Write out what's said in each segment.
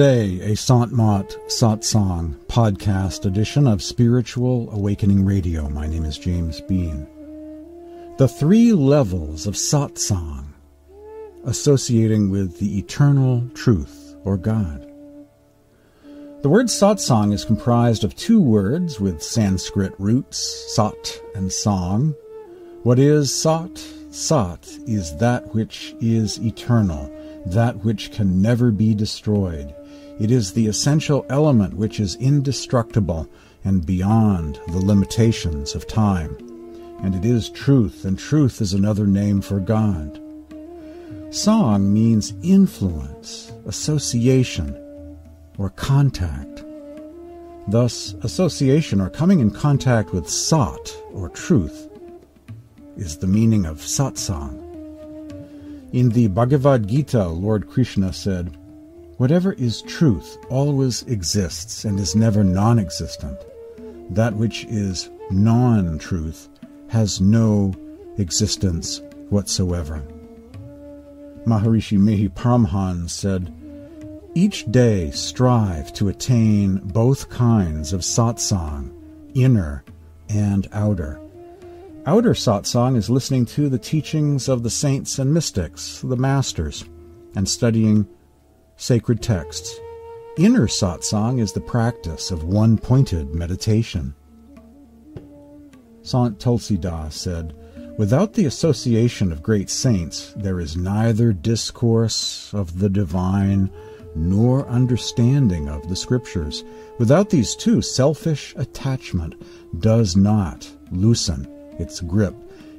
Today, a Sant Mat Satsang podcast edition of Spiritual Awakening Radio. My name is James Bean. The three levels of satsang associating with the eternal truth or God. The word satsang is comprised of two words with Sanskrit roots, sat and sang. What is sat? Sat is that which is eternal, that which can never be destroyed. It is the essential element which is indestructible and beyond the limitations of time. And it is truth, and truth is another name for God. Sang means influence, association, or contact. Thus, association or coming in contact with Sat, or truth, is the meaning of satsang. In the Bhagavad Gita, Lord Krishna said, Whatever is truth always exists and is never non existent. That which is non truth has no existence whatsoever. Maharishi Mehi Paramhans said, Each day strive to attain both kinds of satsang, inner and outer. Outer satsang is listening to the teachings of the saints and mystics, the masters, and studying sacred texts. Inner satsang is the practice of one pointed meditation. Sant Tulsidas said, Without the association of great saints, there is neither discourse of the divine nor understanding of the Scriptures. Without these two, selfish attachment does not loosen its grip,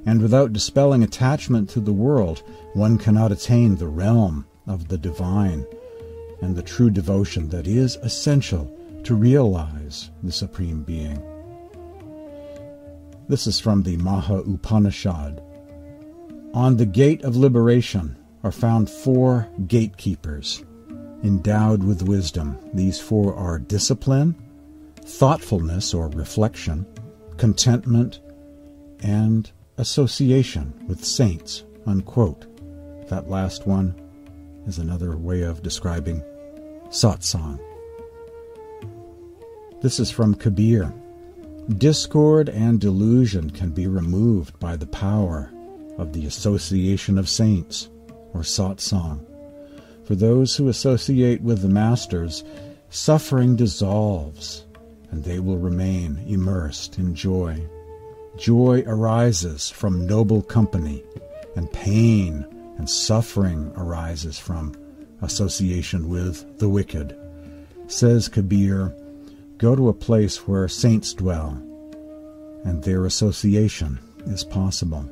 and without dispelling attachment to the world, one cannot attain the realm of the divine and the true devotion that is essential to realize the Supreme Being. This is from the Maha Upanishad. On the gate of liberation are found four gatekeepers endowed with wisdom. These four are discipline, thoughtfulness or reflection, contentment, and association with saints. Unquote. That last one is another way of describing satsang. This is from Kabir. Discord and delusion can be removed by the power of the association of saints, or satsang. For those who associate with the masters, suffering dissolves, and they will remain immersed in joy. Joy arises from noble company, and pain and suffering arises from association with the wicked. Says Kabir, Go to a place where saints dwell, and their association is possible.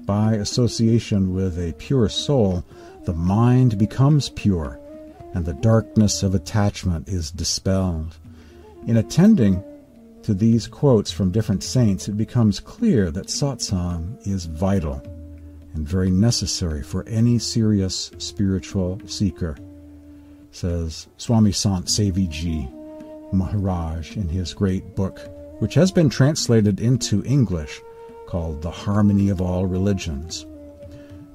By association with a pure soul, the mind becomes pure, and the darkness of attachment is dispelled. In attending to these quotes from different saints, it becomes clear that satsang is vital and very necessary for any serious spiritual seeker, says Swami Sant Seviji Maharaj in his great book, which has been translated into English, called The Harmony of All Religions.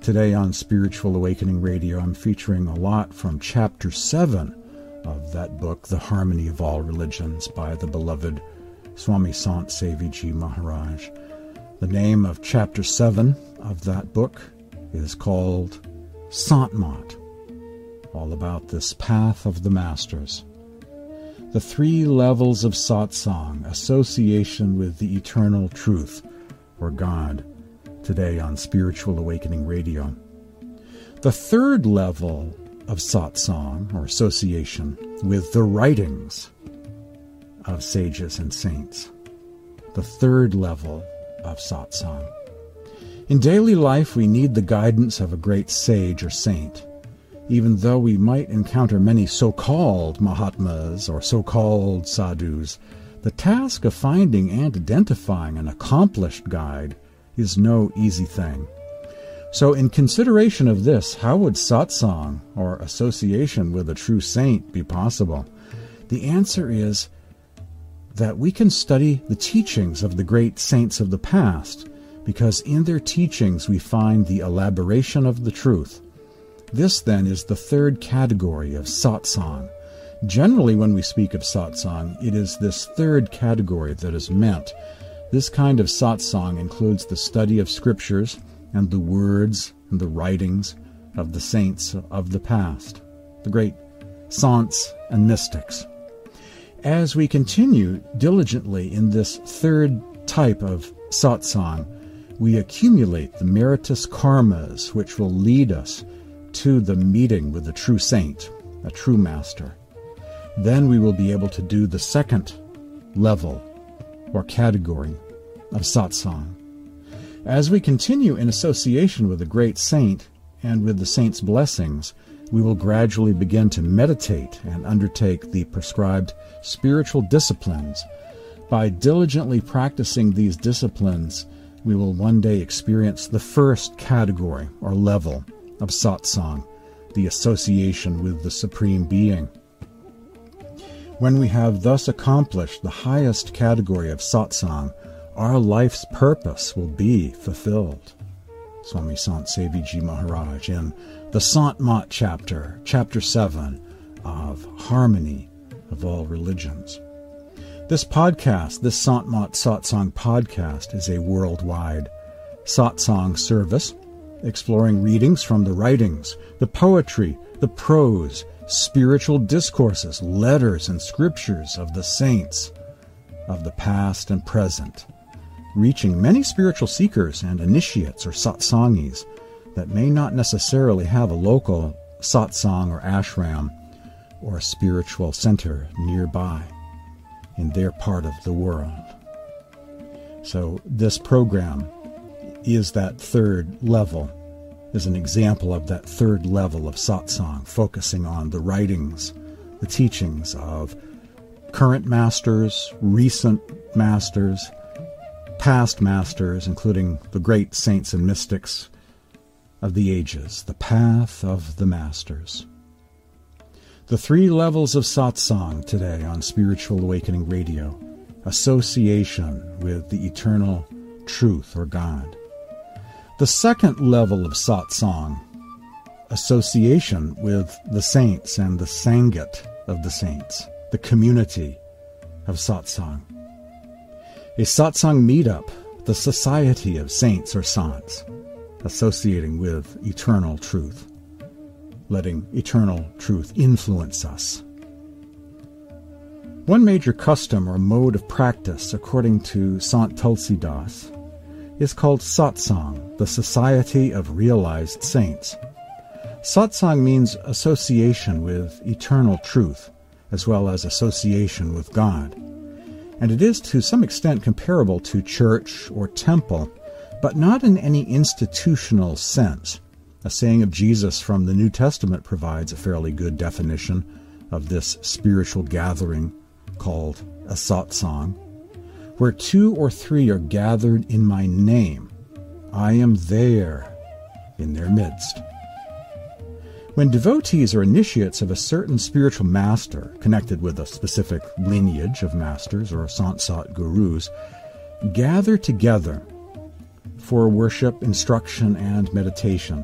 Today on Spiritual Awakening Radio, I'm featuring a lot from Chapter 7 of that book, The Harmony of All Religions, by the beloved Swami Sant Seviji Maharaj. The name of Chapter 7 of that book is called Santmat, all about this path of the Masters the three levels of satsang, association with the eternal truth, or God, today on Spiritual Awakening Radio. The third level of satsang, or association, with the writings of sages and saints. The third level of satsang. In daily life, we need the guidance of a great sage or saint even though we might encounter many so called Mahatmas or so called sadhus, the task of finding and identifying an accomplished guide is no easy thing. So, in consideration of this, how would satsang, or association with a true saint, be possible? The answer is that we can study the teachings of the great saints of the past, because in their teachings we find the elaboration of the truth this, then, is the third category of satsang, Generally, when we speak of satsang, it is this third category that is meant. This kind of satsang includes the study of scriptures and the words and the writings of the saints of the past, the great saints and mystics. As we continue diligently in this third type of satsang, we accumulate the meritorious karmas which will lead us to the meeting with the true saint, a true master. Then we will be able to do the second level or category of satsang. As we continue in association with the great saint and with the saint's blessings, we will gradually begin to meditate and undertake the prescribed spiritual disciplines. By diligently practicing these disciplines, we will one day experience the first category or level of satsang, the association with the Supreme Being. When we have thus accomplished the highest category of satsang, our life's purpose will be fulfilled. Swami Sant Seviji Maharaj in the Sant Mat chapter, chapter 7 of Harmony of All Religions. This podcast, this Sant Mat Satsang podcast, is a worldwide satsang service exploring readings from the writings, the poetry, the prose, spiritual discourses, letters, and scriptures of the saints of the past and present reaching many spiritual seekers and initiates or satsangis that may not necessarily have a local satsang or ashram or a spiritual center nearby in their part of the world. So, this program is that third level, is an example of that third level of satsang, focusing on the writings, the teachings of current masters, recent masters, past masters, including the great saints and mystics of the ages, the path of the masters. The three levels of satsang today on Spiritual Awakening Radio association with the eternal truth or God. The second level of satsang, association with the saints and the sangat of the saints, the community of satsang a satsang meetup, the society of saints or sants, associating with eternal truth, letting eternal truth influence us. One major custom or mode of practice, according to Sant Tulsi Das, is called satsang, the society of realized saints. Satsang means association with eternal truth, as well as association with God and it is to some extent comparable to church or temple, but not in any institutional sense. A saying of Jesus from the New Testament provides a fairly good definition of this spiritual gathering called a satsang. Where two or three are gathered in my name, I am there in their midst. When devotees or initiates of a certain spiritual master, connected with a specific lineage of masters or Sant Satgurus, gather together for worship, instruction, and meditation,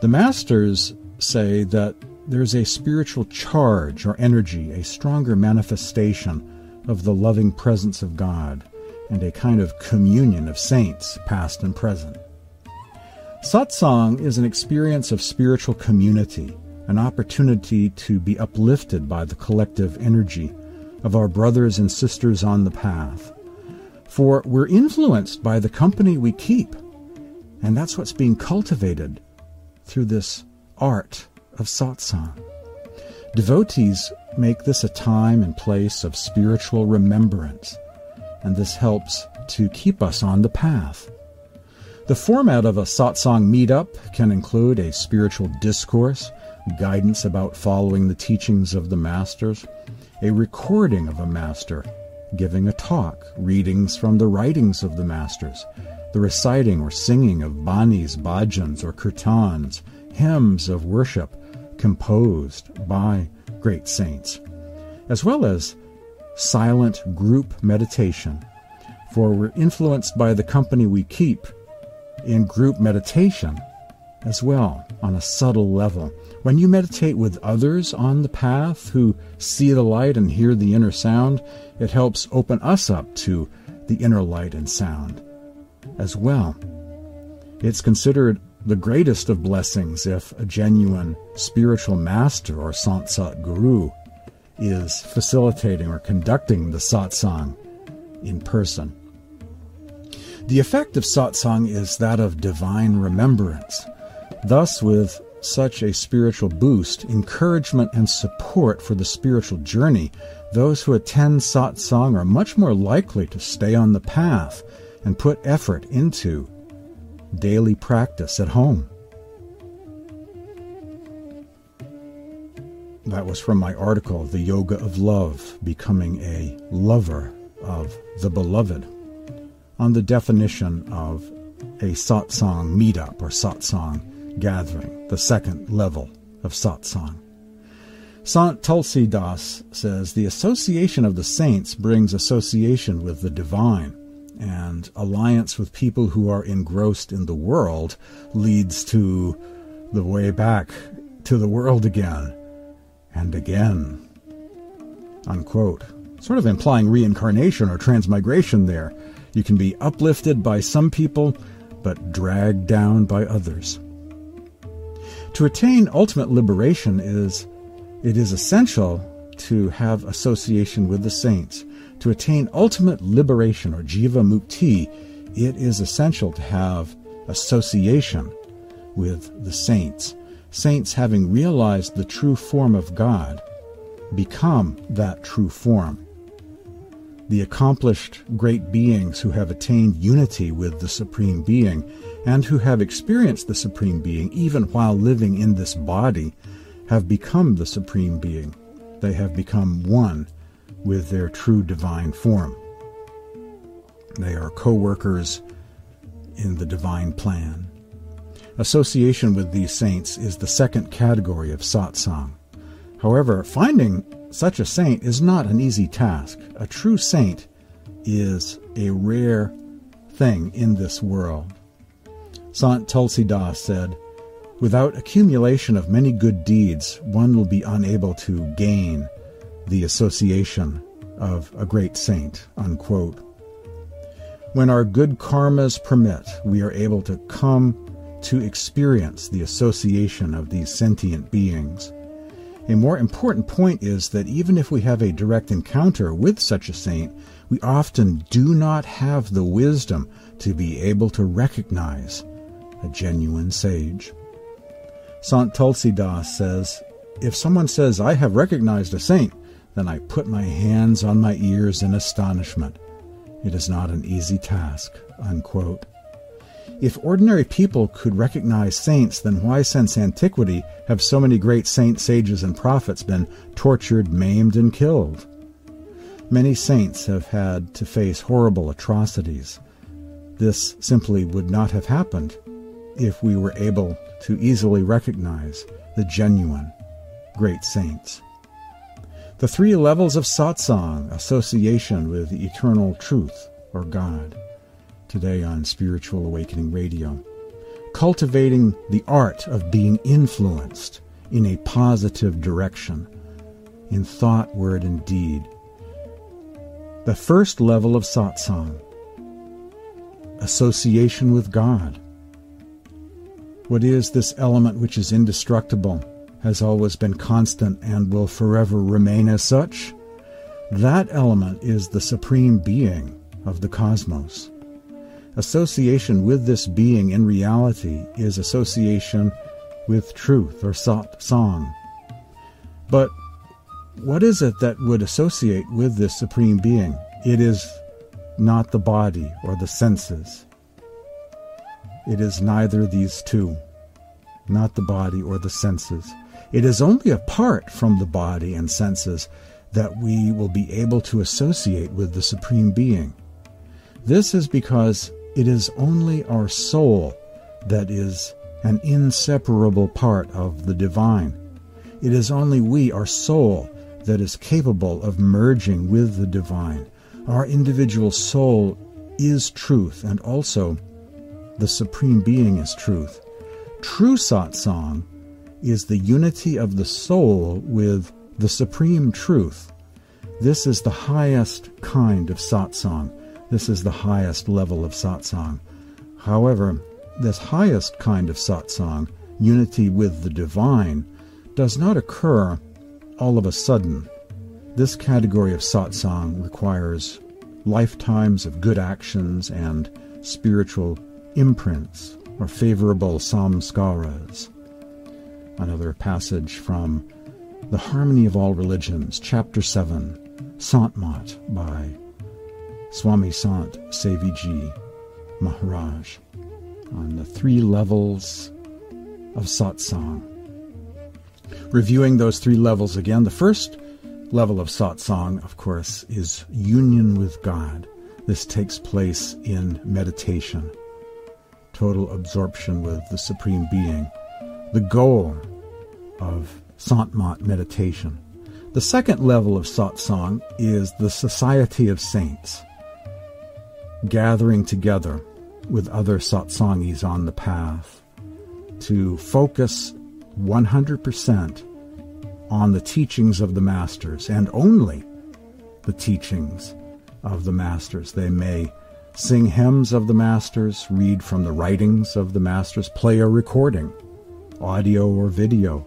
the masters say that there's a spiritual charge or energy, a stronger manifestation of the loving presence of God, and a kind of communion of saints, past and present. Satsang is an experience of spiritual community, an opportunity to be uplifted by the collective energy of our brothers and sisters on the path. For we're influenced by the company we keep, and that's what's being cultivated through this art of satsang. Devotees make this a time and place of spiritual remembrance, and this helps to keep us on the path. The format of a satsang meetup can include a spiritual discourse, guidance about following the teachings of the masters, a recording of a master, giving a talk, readings from the writings of the masters, the reciting or singing of banis, bhajans, or kirtans, hymns of worship composed by great saints, as well as silent group meditation, for we're influenced by the company we keep in group meditation as well on a subtle level. When you meditate with others on the path who see the light and hear the inner sound, it helps open us up to the inner light and sound as well. It's considered the greatest of blessings if a genuine spiritual master or Sant Satguru is facilitating or conducting the satsang in person. The effect of satsang is that of divine remembrance. Thus, with such a spiritual boost, encouragement, and support for the spiritual journey, those who attend satsang are much more likely to stay on the path and put effort into daily practice at home. That was from my article, The Yoga of Love Becoming a Lover of the Beloved, on the definition of a satsang meetup or satsang gathering, the second level of satsang. Sant Tulsi Das says the association of the saints brings association with the divine and alliance with people who are engrossed in the world leads to the way back to the world again and again. Unquote. Sort of implying reincarnation or transmigration there. You can be uplifted by some people, but dragged down by others. To attain ultimate liberation is it is essential to have association with the saints to attain ultimate liberation or jiva mukti, it is essential to have association with the saints. Saints, having realized the true form of God, become that true form. The accomplished great beings who have attained unity with the Supreme Being and who have experienced the Supreme Being even while living in this body have become the Supreme Being. They have become one with their true divine form. They are co workers in the divine plan. Association with these saints is the second category of satsang. However, finding such a saint is not an easy task. A true saint is a rare thing in this world. Sant Tulsidas said, Without accumulation of many good deeds, one will be unable to gain the association of a great saint. Unquote. When our good karmas permit, we are able to come to experience the association of these sentient beings. A more important point is that even if we have a direct encounter with such a saint, we often do not have the wisdom to be able to recognize a genuine sage. Sant Tulsidas says, If someone says, I have recognized a saint, then I put my hands on my ears in astonishment. It is not an easy task. Unquote. If ordinary people could recognize saints, then why since antiquity have so many great saints, sages, and prophets been tortured, maimed, and killed? Many saints have had to face horrible atrocities. This simply would not have happened if we were able to easily recognize the genuine great saints. The three levels of satsang, association with the eternal truth or God. Today on Spiritual Awakening Radio. Cultivating the art of being influenced in a positive direction, in thought, word, and deed. The first level of satsang, association with God. What is this element which is indestructible? has always been constant and will forever remain as such, that element is the supreme being of the cosmos. Association with this being in reality is association with truth or satsang. But what is it that would associate with this supreme being? It is not the body or the senses. It is neither these two, not the body or the senses. It is only apart from the body and senses that we will be able to associate with the Supreme Being. This is because it is only our soul that is an inseparable part of the divine. It is only we, our soul, that is capable of merging with the divine. Our individual soul is truth, and also the Supreme Being is truth. True satsang is the unity of the soul with the supreme truth. This is the highest kind of satsang. This is the highest level of satsang. However, this highest kind of satsang, unity with the divine, does not occur all of a sudden. This category of satsang requires lifetimes of good actions and spiritual imprints or favorable samskaras. Another passage from The Harmony of All Religions, Chapter 7, Sant by Swami Sant Seviji Maharaj on the three levels of satsang. Reviewing those three levels again, the first level of satsang, of course, is union with God. This takes place in meditation, total absorption with the Supreme Being, the goal of Santmat meditation. The second level of satsang is the society of saints, gathering together with other satsangis on the path to focus 100% on the teachings of the masters and only the teachings of the masters. They may sing hymns of the masters, read from the writings of the masters, play a recording, audio or video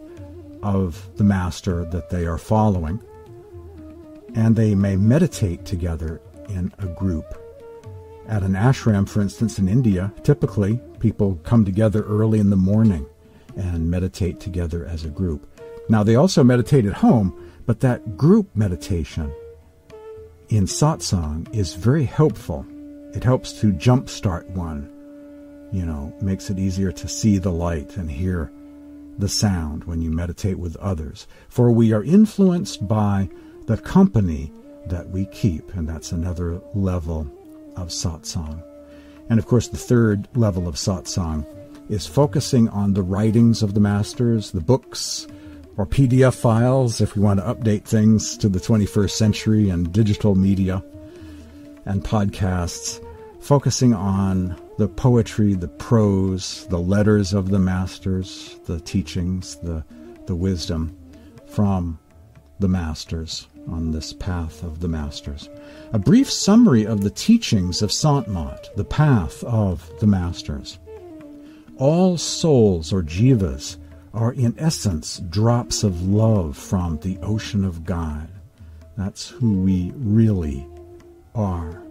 of the master that they are following, and they may meditate together in a group. At an ashram, for instance, in India, typically people come together early in the morning and meditate together as a group. Now, they also meditate at home, but that group meditation in satsang is very helpful. It helps to jumpstart one, you know, makes it easier to see the light and hear the sound when you meditate with others. For we are influenced by the company that we keep, and that's another level of satsang. And of course, the third level of satsang is focusing on the writings of the masters, the books, or PDF files if we want to update things to the 21st century and digital media and podcasts, focusing on the poetry, the prose, the letters of the masters, the teachings, the, the wisdom from the masters on this path of the masters. A brief summary of the teachings of Santmat, the path of the masters. All souls or jivas are in essence drops of love from the ocean of God. That's who we really are.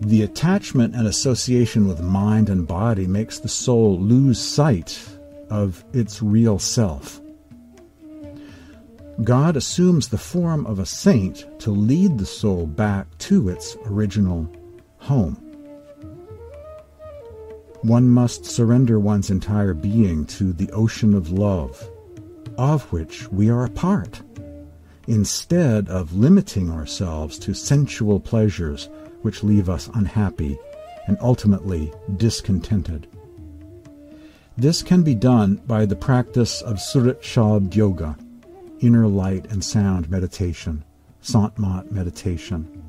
The attachment and association with mind and body makes the soul lose sight of its real self. God assumes the form of a saint to lead the soul back to its original home. One must surrender one's entire being to the ocean of love, of which we are a part, instead of limiting ourselves to sensual pleasures which leave us unhappy and ultimately discontented. This can be done by the practice of Surat Shabd Yoga, inner light and sound meditation, Santmat meditation.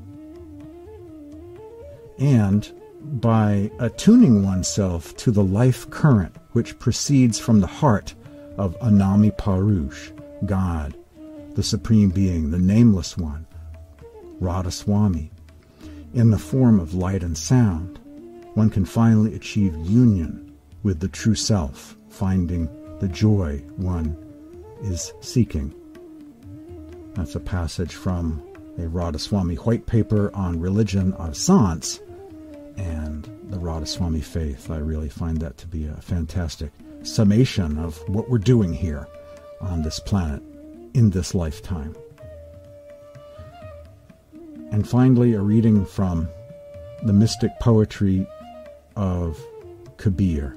And by attuning oneself to the life current which proceeds from the heart of Anami Purush, God, the Supreme Being, the Nameless One, Radhaswami, in the form of light and sound, one can finally achieve union with the true self, finding the joy one is seeking. That's a passage from a Radhaswami white paper on religion of science and the Radhaswami faith. I really find that to be a fantastic summation of what we're doing here on this planet in this lifetime. And finally, a reading from the mystic poetry of Kabir.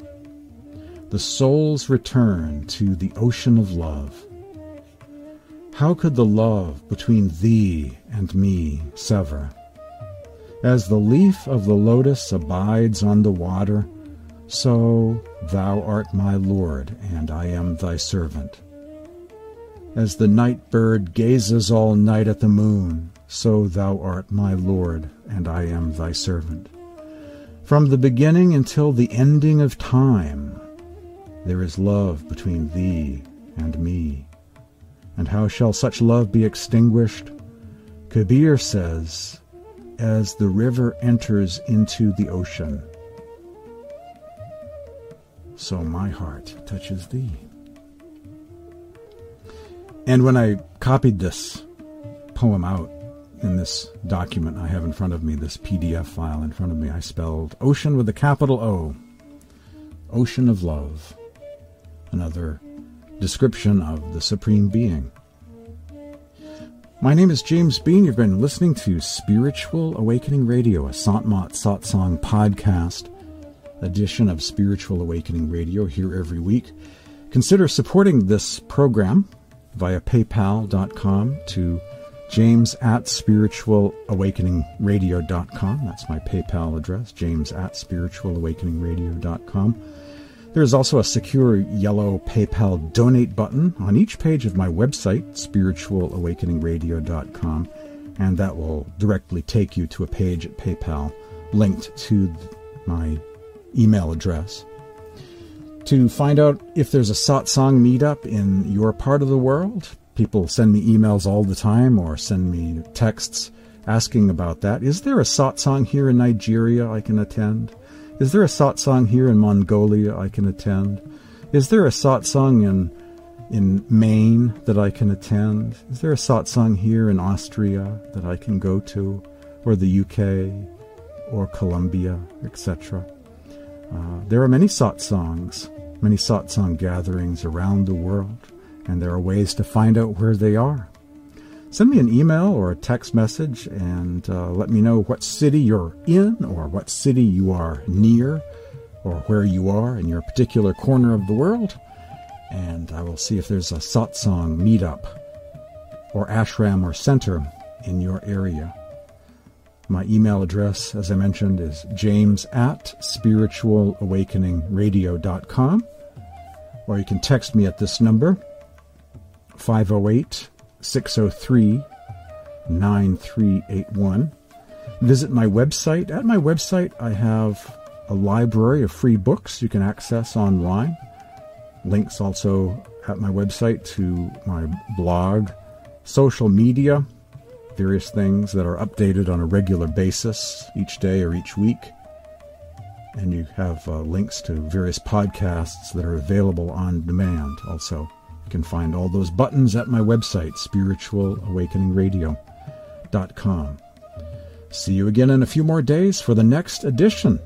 The soul's return to the ocean of love how could the love between thee and me sever? As the leaf of the lotus abides on the water, so thou art my Lord, and I am thy servant. As the night bird gazes all night at the moon, so thou art my Lord, and I am thy servant. From the beginning until the ending of time, there is love between thee and me. And how shall such love be extinguished? Kabir says, as the river enters into the ocean, so my heart touches thee. And when I copied this poem out in this document I have in front of me, this PDF file in front of me, I spelled ocean with a capital O. Ocean of love. Another description of the Supreme Being. My name is James Bean. You've been listening to Spiritual Awakening Radio, a Sant Mat Satsang podcast edition of Spiritual Awakening Radio here every week. Consider supporting this program via paypal.com to james at spiritualawakeningradio.com. That's my PayPal address, james at spiritualawakeningradio.com. There is also a secure yellow PayPal donate button on each page of my website, spiritualawakeningradio.com, and that will directly take you to a page at PayPal linked to my email address. To find out if there's a satsang meetup in your part of the world, people send me emails all the time or send me texts asking about that. Is there a satsang here in Nigeria I can attend? Is there a satsang here in Mongolia I can attend? Is there a satsang in in Maine that I can attend? Is there a satsang here in Austria that I can go to, or the UK, or Colombia, etc.? Uh, there are many satsangs, many satsang gatherings around the world, and there are ways to find out where they are send me an email or a text message and uh, let me know what city you're in or what city you are near or where you are in your particular corner of the world. And I will see if there's a satsang meetup or ashram or center in your area. My email address, as I mentioned, is james at spiritualawakeningradio.com. Or you can text me at this number, 508 603 9381. Visit my website. At my website, I have a library of free books you can access online. Links also at my website to my blog, social media, various things that are updated on a regular basis each day or each week. And you have uh, links to various podcasts that are available on demand also can find all those buttons at my website, spiritualawakeningradio.com. See you again in a few more days for the next edition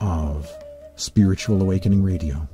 of Spiritual Awakening Radio.